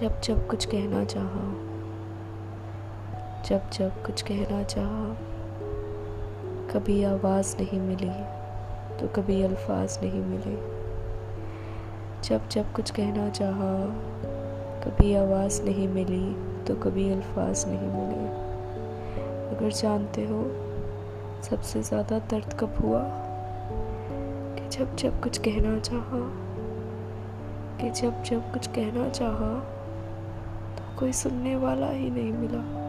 जब जब कुछ कहना चाहा, जब जब कुछ कहना चाहा, कभी आवाज़ नहीं मिली तो कभी अल्फाज नहीं मिले। जब जब कुछ कहना चाहा, कभी आवाज़ नहीं मिली तो कभी अल्फाज नहीं मिले। अगर जानते हो, सबसे ज़्यादा दर्द कब हुआ? कि जब जब कुछ कहना चाहा, कि जब जब कुछ कहना चाहा कोई सुनने वाला ही नहीं मिला।